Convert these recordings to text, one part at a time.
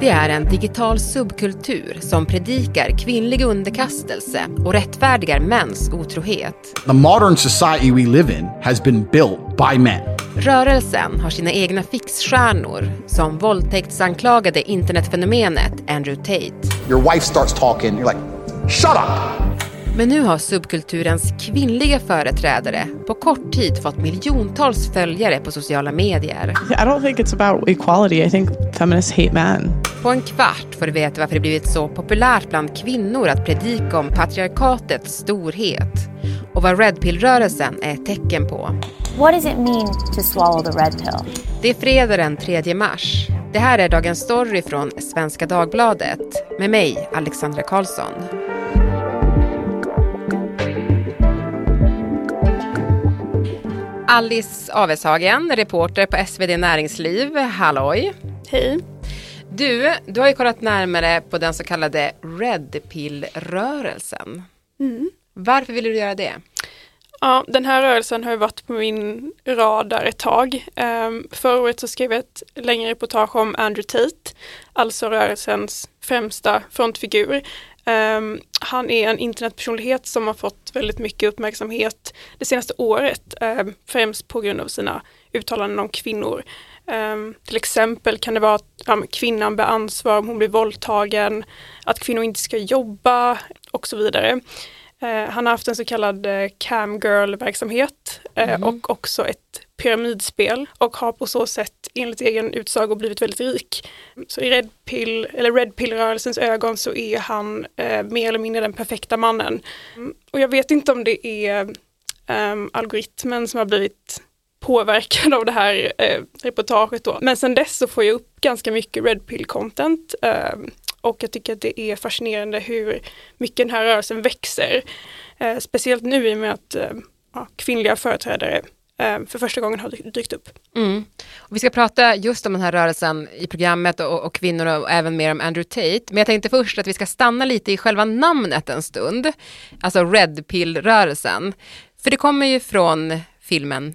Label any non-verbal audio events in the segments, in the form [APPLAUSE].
Det är en digital subkultur som predikar kvinnlig underkastelse och rättfärdigar mäns otrohet. The modern society we live in has been built by men. Rörelsen har sina egna fixstjärnor som våldtäktsanklagade internetfenomenet Andrew Tate. Your wife starts talking, you're like, shut up! Men nu har subkulturens kvinnliga företrädare på kort tid fått miljontals följare på sociala medier. I don't think it's about equality. I think feminists hate men. På en kvart får du veta varför det blivit så populärt bland kvinnor att predika om patriarkatets storhet och vad Red Pill-rörelsen är ett tecken på. What does it mean to swallow the red pill? Det är fredag den 3 mars. Det här är Dagens Story från Svenska Dagbladet med mig, Alexandra Karlsson. Alice Aveshagen, reporter på SvD Näringsliv. Halloj! Hej! Du, du har ju kollat närmare på den så kallade Red Pill-rörelsen. Mm. Varför ville du göra det? Ja, den här rörelsen har varit på min radar ett tag. Um, förra året så skrev jag ett längre reportage om Andrew Tate, alltså rörelsens främsta frontfigur. Um, han är en internetpersonlighet som har fått väldigt mycket uppmärksamhet det senaste året, um, främst på grund av sina uttalanden om kvinnor. Um, till exempel kan det vara att um, kvinnan bär ansvar om hon blir våldtagen, att kvinnor inte ska jobba och så vidare. Uh, han har haft en så kallad uh, camgirl-verksamhet uh, Mm. och också ett pyramidspel och har på så sätt enligt egen utsago blivit väldigt rik. Så i Red Pill, eller Red Pill-rörelsens ögon så är han mer eller mindre den perfekta mannen. Mm, Och jag vet inte om det är ehm, algoritmen som har blivit påverkad av det här eh, reportaget då. Men sen dess så får jag upp ganska mycket Red Pill-content eh, och jag tycker att det är fascinerande hur mycket den här rörelsen växer. Eh, speciellt nu i och med att eh, ja, kvinnliga företrädare eh, för första gången har dykt upp. Mm. Och vi ska prata just om den här rörelsen i programmet och, och kvinnor och även mer om Andrew Tate. Men jag tänkte först att vi ska stanna lite i själva namnet en stund. Alltså Red Pill-rörelsen. För det kommer ju från filmen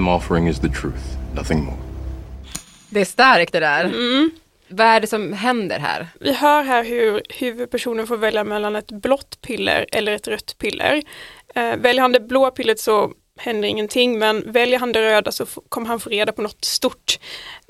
I'm offering is the truth, nothing more. Det är starkt det där. Vad är det som händer här? Vi hör här hur huvudpersonen får välja mellan ett blått piller eller ett rött piller. Eh, väljer han det blåa pillret så händer ingenting men väljer han det röda så kommer han få reda på något stort.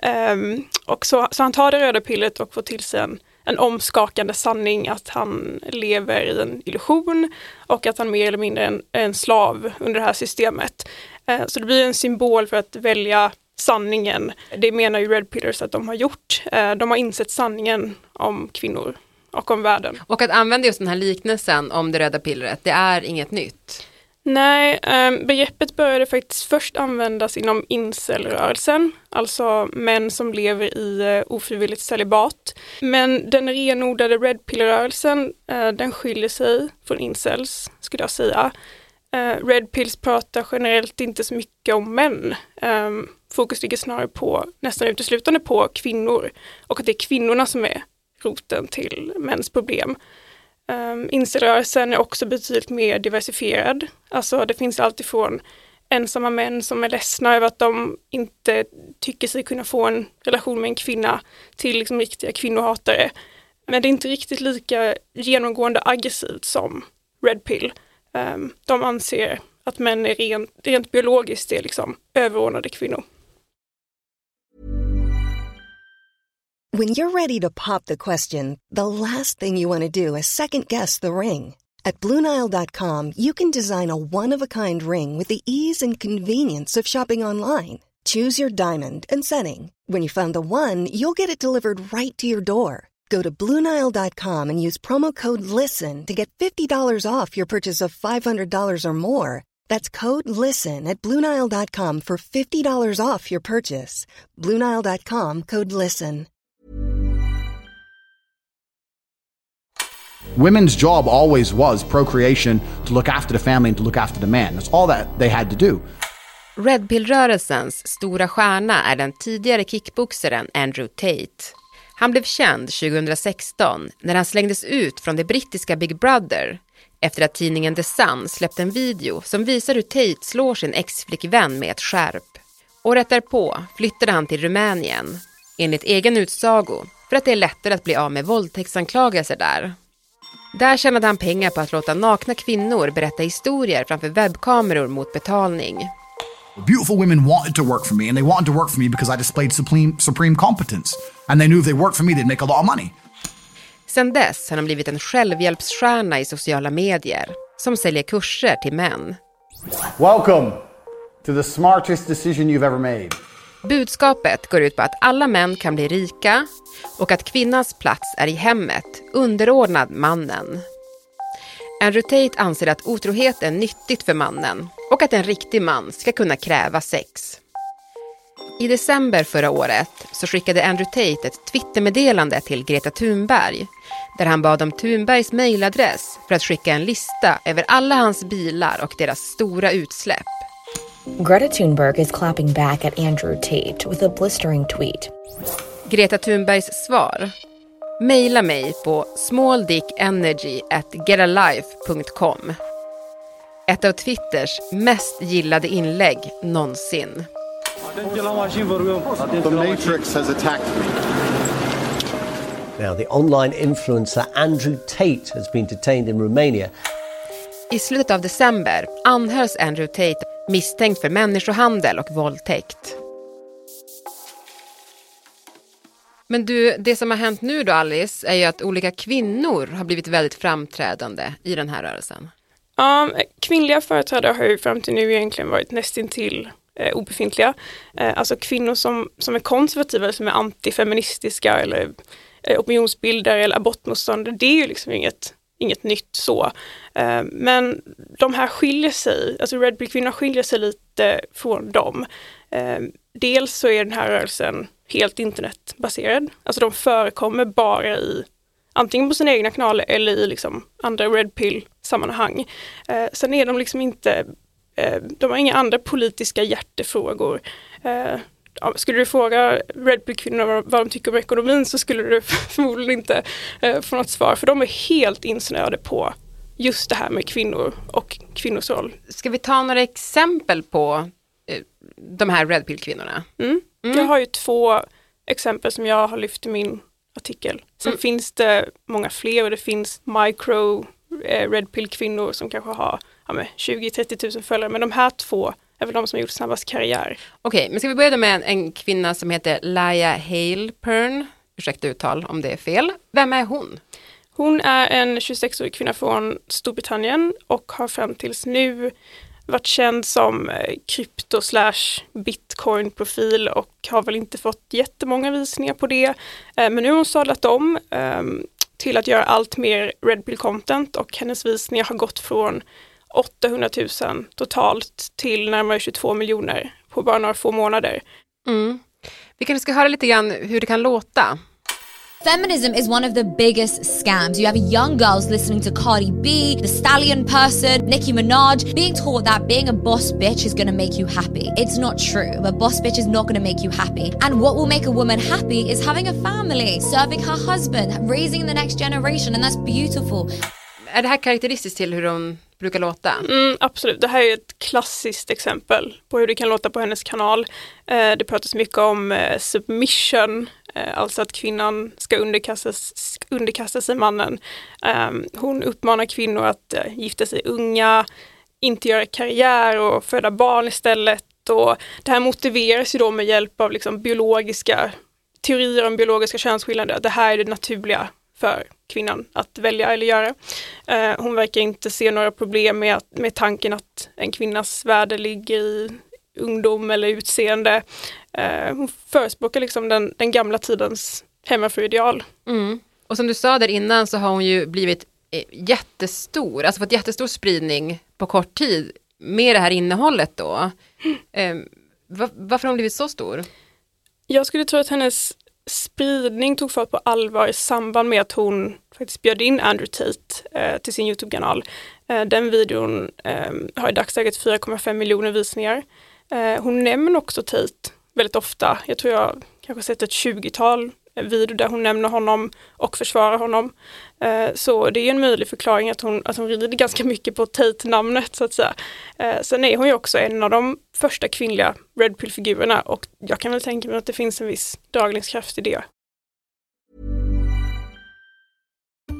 Ehm, och så, så han tar det röda pillret och får till sig en, en omskakande sanning att han lever i en illusion och att han mer eller mindre är en, är en slav under det här systemet. Eh, så det blir en symbol för att välja sanningen. Det menar ju Red Pillars att de har gjort. Eh, De har insett sanningen om kvinnor och om världen. Och att använda just den här liknelsen om det röda pillret, det är inget nytt. Nej, eh, begreppet började faktiskt först användas inom incelrörelsen, alltså män som lever i eh, ofrivilligt celibat. Men den renodlade Red Pill-rörelsen, eh, den skiljer sig från incels, skulle jag säga. Uh, Red Pills pratar generellt inte så mycket om män. Um, fokus ligger snarare på, nästan uteslutande på kvinnor och att det är kvinnorna som är roten till mäns problem. Ehm, um, Incelrörelsen är också betydligt mer diversifierad. Alltså det finns alltifrån ensamma män som är ledsna över att de inte tycker sig kunna få en relation med en kvinna till liksom riktiga kvinnohatare. Men det är inte riktigt lika genomgående aggressivt som Red Pill. Um, de anser att män är rent, rent biologiskt är liksom överordnade kvinnor. When you're ready to pop the question, the last thing you want to do is second guess the ring. At Bluenile.com, you can design a one of a kind ring with the ease and convenience of shopping online. Choose your diamond and setting. When you find the one, you'll get it delivered right to your door. Go to Bluenile.com and use promo code LISTEN to get $50 off your purchase of $500 or more. That's code LISTEN at Bluenile.com for $50 off your purchase. Bluenile.com code LISTEN. Women's job always was procreation, to look after the family and to look after the man. That's all that they had to do. Red Pill-rörelsens stora stjärna är den tidigare kickboxaren Andrew Tate. Han blev känd 2016 när han slängdes ut från det brittiska Big Brother efter att tidningen The Sun släppte en video som visar hur Tate slår sin ex-flickvän med ett skärp. Året därpå flyttade han till Rumänien, enligt egen utsago, för att det är lättare att bli av med våldtäktsanklagelser där. Där tjänade han pengar på att låta nakna kvinnor berätta historier framför webbkameror mot betalning. Beautiful women wanted to work for me, and they wanted to work for me because I displayed supreme, supreme competence. And they knew if they worked for me, they'd make a lot of money. Sen dess har han blivit en självhjälpsstjärna i sociala medier som säljer kurser till män. Welcome to the smartest decision you've ever made. Budskapet går ut på att alla män kan bli rika och att kvinnans plats är i hemmet, underordnad mannen. Andrew Tate anser att otrohet är nyttigt för mannen och att en riktig man ska kunna kräva sex. I december förra året så skickade Andrew Tate ett Twittermeddelande till Greta Thunberg där han bad om Thunbergs mejladress för att skicka en lista över alla hans bilar och deras stora utsläpp. Greta Thunberg is clapping back at Andrew Tate with a blistering tweet. Greta Thunbergs svar. Maila mig på smalldickenergy@getalife.com. Ett av Twitters mest gillade inlägg någonsin. The Matrix has attacked me. Now, the online influencer Andrew Tate has been detained in Romania. I slutet av december anhölls Andrew Tate misstänkt för människohandel och våldtäkt. Men du, det som har hänt nu då Alice är ju att olika kvinnor har blivit väldigt framträdande i den här rörelsen. Ja, kvinnliga företrädare har ju fram till nu egentligen varit nästintill eh, obefintliga. Eh, alltså kvinnor som, som är konservativa, som är antifeministiska eller eh, opinionsbildare eller abortmotståndare, det är ju liksom inget, inget nytt så. Eh, men de här skiljer sig, alltså Red Bull kvinnor skiljer sig lite från dem. Eh, dels så är den här rörelsen helt internetbaserad, alltså de förekommer bara i antingen på sina egna kanaler eller i liksom andra Red Pill-sammanhang. Eh, sen är de liksom inte, eh, de har inga andra politiska hjärtefrågor. Eh, skulle du fråga Red Pill-kvinnor vad, de tycker om ekonomin så skulle du [LAUGHS] förmodligen inte eh, få något svar, för de är helt insnöade på just det här med kvinnor och kvinnors roll. Ska vi ta några exempel på eh, de här Red Pill-kvinnorna? Mm. Jag har ju två exempel som jag har lyft i min artikel. Sen finns det många fler och det finns micro eh, Red Pill-kvinnor som kanske har ja, med 20-30 000 följare. Men de här två är väl de som har gjort snabbast karriär. Okej, men ska vi börja med en, en kvinna som heter Laia Halpern. Ursäkta uttal om det är fel. Vem är hon? Hon är en 26-årig kvinna från Storbritannien och har fram tills nu varit känd som eh, krypto slash bitcoin profil och har väl inte fått jättemånga visningar på det. Eh, men nu har hon sadlat om ehm, till att göra allt mer redpill content och hennes visningar har gått från 800 000 totalt till närmare 22 miljoner på bara några få månader. Mm. Vi kanske ska höra lite grann hur det kan låta. Feminism is one of the biggest scams. You have young girls listening to Cardi B, the Stallion person, Nicki Minaj, being taught that being a boss bitch is gonna make you happy. It's not true. A boss bitch is not gonna make you happy. And what will make a woman happy is having a family, serving her husband, raising the next generation, and that's beautiful. Är det här karaktäristiskt till hur hon brukar låta? Mm, absolut, det här är ett klassiskt exempel på hur det kan låta på hennes kanal. Eh, det pratas mycket om eh, submission, Eh, alltså att kvinnan ska underkastas, underkasta sig mannen. Ehm, hon uppmanar kvinnor att eh, gifta sig unga, inte göra karriär och föda barn istället. Och det här motiveras ju då med hjälp av liksom biologiska teorier om biologiska könsskillnader. Det här är det naturliga för kvinnan att välja eller göra. Eh, hon verkar inte se några problem med, att, med tanken att en kvinnas värde ligger i ungdom eller utseende. Eh, hon förespråkar liksom den, den gamla tidens hemmafruideal. Mm. Och som du sa där innan så har hon ju blivit eh, jättestor, alltså fått jättestor spridning på kort tid med det här innehållet då. Eh, va- varför har hon blivit så stor? Jag skulle tro att hennes spridning tog fart på allvar i samband med att hon faktiskt bjöd in Andrew Tate eh, till sin Youtube-kanal. Eh, den videon eh, har i dagsläget 4,5 miljoner visningar. Eh, hon nämner också Tate väldigt ofta. Jag tror jag kanske sett ett 20-tal video där hon nämner honom och försvarar honom. Eh, så det är en möjlig förklaring att hon, att hon rider ganska mycket på Tate-namnet så att säga. Eh, sen är hon ju också en av de första kvinnliga Red Pill-figurerna och jag kan väl tänka mig att det finns en viss dragningskraft i det.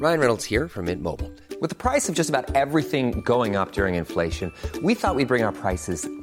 Ryan Reynolds här från Mint Mobile. Med priset på nästan allt som går upp under inflationen, trodde vi att vi skulle bring våra priser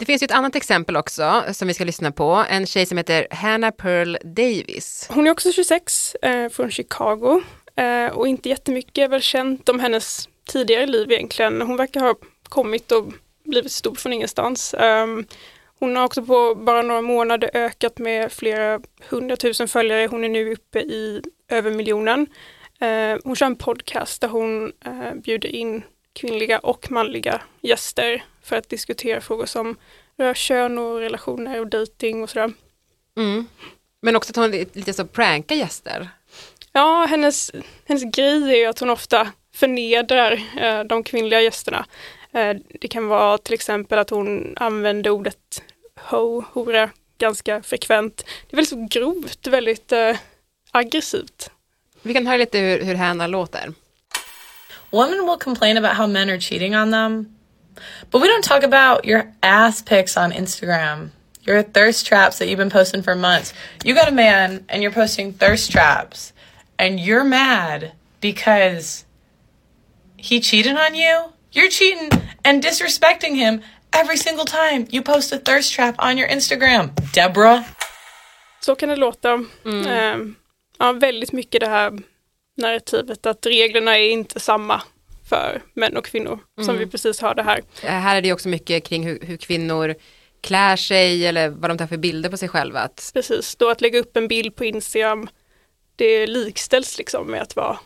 Det finns ju ett annat exempel också som vi ska lyssna på. En tjej som heter Hannah Pearl Davis. Hon är också 26, eh, från Chicago eh, och inte jättemycket är väl känt om hennes tidigare liv egentligen. Hon verkar ha kommit och blivit stor från ingenstans. Eh, hon har också på bara några månader ökat med flera hundratusen följare. Hon är nu uppe i över miljonen. Eh, hon kör en podcast där hon eh, bjuder in kvinnliga och manliga gäster för att diskutera frågor som rör kön och relationer och dating och sådär. Mm. Men också att hon lite så prankar gäster. Ja, hennes, hennes grej är att hon ofta förnedrar eh, de kvinnliga gästerna. Eh, det kan vara till exempel att hon använder ordet ho, hora, ganska frekvent. Det är väldigt så grovt, väldigt eh, aggressivt. Vi kan höra lite hur, hur Hanna låter. Women will complain about how men are cheating on them, but we don't talk about your ass pics on Instagram, your thirst traps that you've been posting for months. You got a man and you're posting thirst traps, and you're mad because he cheated on you? You're cheating and disrespecting him every single time you post a thirst trap on your Instagram, Deborah. Så kan det låta. Mm. Eh, ja, väldigt mycket det här narrativet att reglerna är inte samma för män och kvinnor som Mm. vi precis hörde här. Eh, Här är det också mycket kring hur, hur kvinnor klär sig eller vad de tar för bilder på sig själva. Att, Precis, då att lägga upp en bild på Instagram det likställs liksom med att vara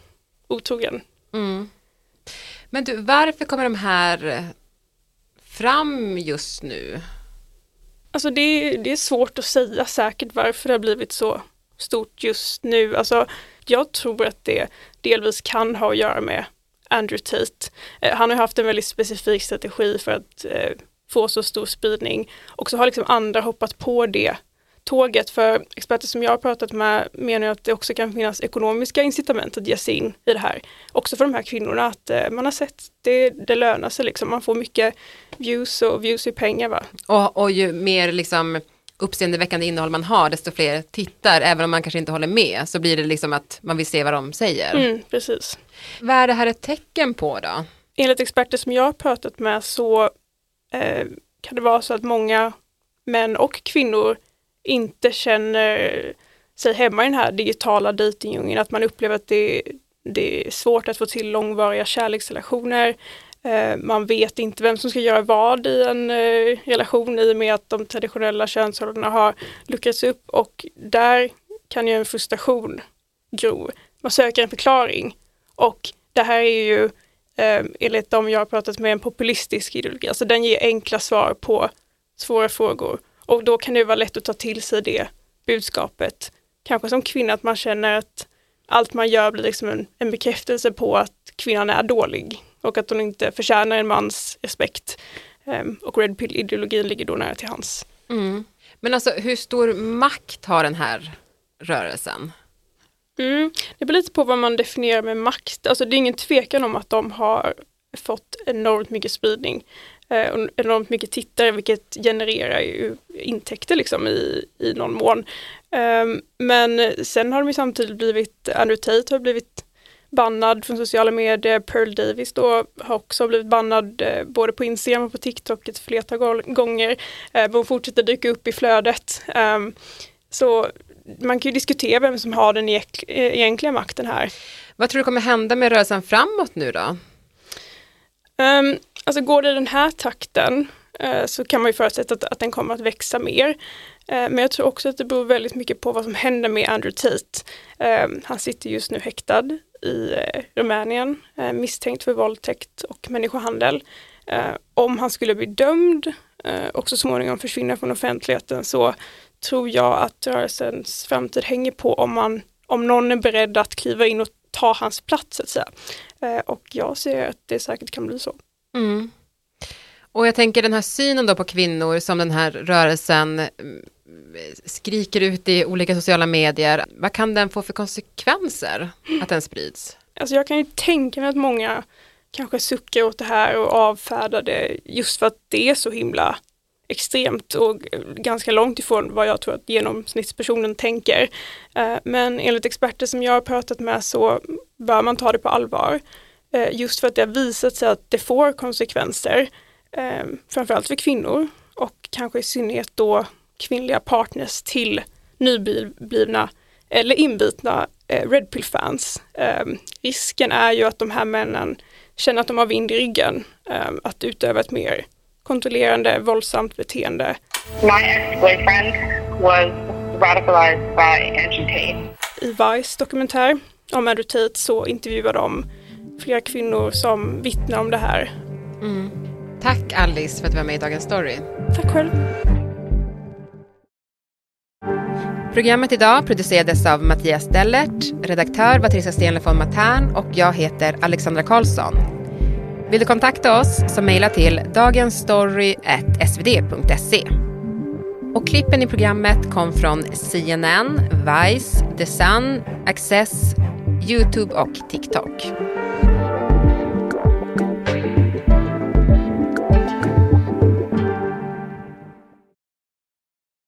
otrogen. mm. Men du, varför kommer de här fram just nu? Alltså det, är- det är svårt att säga säkert varför det har blivit så stort just nu. Alltså jag tror att det delvis kan ha att göra med Andrew Tate. Eh, han har haft en väldigt specifik strategi för att eh, få så stor spridning och så har liksom andra hoppat på det tåget. För experter som jag har pratat med menar att det också kan finnas ekonomiska incitament att ge sig in i det här. Också för de här kvinnorna att eh, man har sett det, det lönar sig liksom. Man får mycket views och views i pengar va. Och, och ju mer liksom uppseendeväckande innehåll man har, desto fler tittar, även om man kanske inte håller med, så blir det liksom att man vill se vad de säger. Mm, precis. Vad är det här ett tecken på då? Enligt experter som jag har pratat med så eh, kan det vara så att många män och kvinnor inte känner sig hemma i den här digitala dejtingdjungeln, att man upplever att det, det är svårt att få till långvariga kärleksrelationer. Eh, man vet inte vem som ska göra vad i en eh, relation i och med att de traditionella könsrollerna har luckrats upp. Och där kan ju en frustration gro. Man söker en förklaring. Och det här är ju eh, enligt de jag har pratat med en populistisk ideologi, alltså den ger enkla svar på svåra frågor. Och då kan det vara lätt att ta till sig det budskapet. Kanske som kvinna att man känner att allt man gör blir liksom en, en bekräftelse på att kvinnan är dålig och att hon inte förtjänar en mans respekt. Ehm, och Red Pill-ideologin ligger då nära till hans. Mm. Men alltså hur stor makt har den här rörelsen? Mm. Det beror lite på vad man definierar med makt. Alltså det är ingen tvekan om att de har fått enormt mycket spridning eh, och enormt mycket tittare vilket genererar ju intäkter liksom i, i någon mån. Ehm, men sen har de ju samtidigt blivit, Andrew Tate har blivit bannad från sociala medier, Pearl Davis då har också blivit bannad eh, både på Instagram och på TikTok ett flertal gånger. Eh, hon fortsätter dyka upp i flödet. Ehm, så man kan ju diskutera vem som har den egentliga makten här. Vad tror du kommer hända med rörelsen framåt nu då? Um, alltså går det den här takten uh, så kan man ju förutsätta att, att den kommer att växa mer. Eh, men jag tror också att det beror väldigt mycket på vad som händer med Andrew Tate. Eh, han sitter just nu häktad i eh, Rumänien misstänkt för våldtäkt och människohandel. om han skulle bli dömd och så småningom försvinna från offentligheten så tror jag att rörelsens framtid hänger på om, man, om någon är beredd att kliva in och ta hans plats. Så att säga. Och jag ser att det säkert kan bli så. Mm. Och jag tänker den här synen då på kvinnor som den här rörelsen skriker ut i olika sociala medier. Vad kan den få för konsekvenser att den sprids? Alltså jag kan ju tänka mig att många kanske suckar åt det här och avfärdar det just för att det är så himla extremt och ganska långt ifrån vad jag tror att genomsnittspersonen tänker. Eh, men enligt experter som jag har pratat med så bör man ta det på allvar. Eh, just för att det har visat sig att det får konsekvenser, eh, framförallt för kvinnor och kanske i synnerhet då kvinnliga partners till nyblivna eller inbitna Red Pill-fans. Risken är ju att de här männen känner att de har vind i ryggen att utöva ett mer kontrollerande, våldsamt beteende. My ex-boyfriend was radicalized by Andrew Tate. I Vice dokumentär om Andrew Tate så intervjuar de flera kvinnor som vittnar om det här. Mm. Tack Alice för att du var med i Dagens Story. Tack själv. Programmet idag producerades av Mattias Dellert, redaktör var Teresa Stenle von Matern och jag heter Alexandra Karlsson. Vill du kontakta oss så mejla till dagensstory.svd.se. Och klippen i programmet kom från CNN, Vice, The Sun, Access, Youtube och TikTok.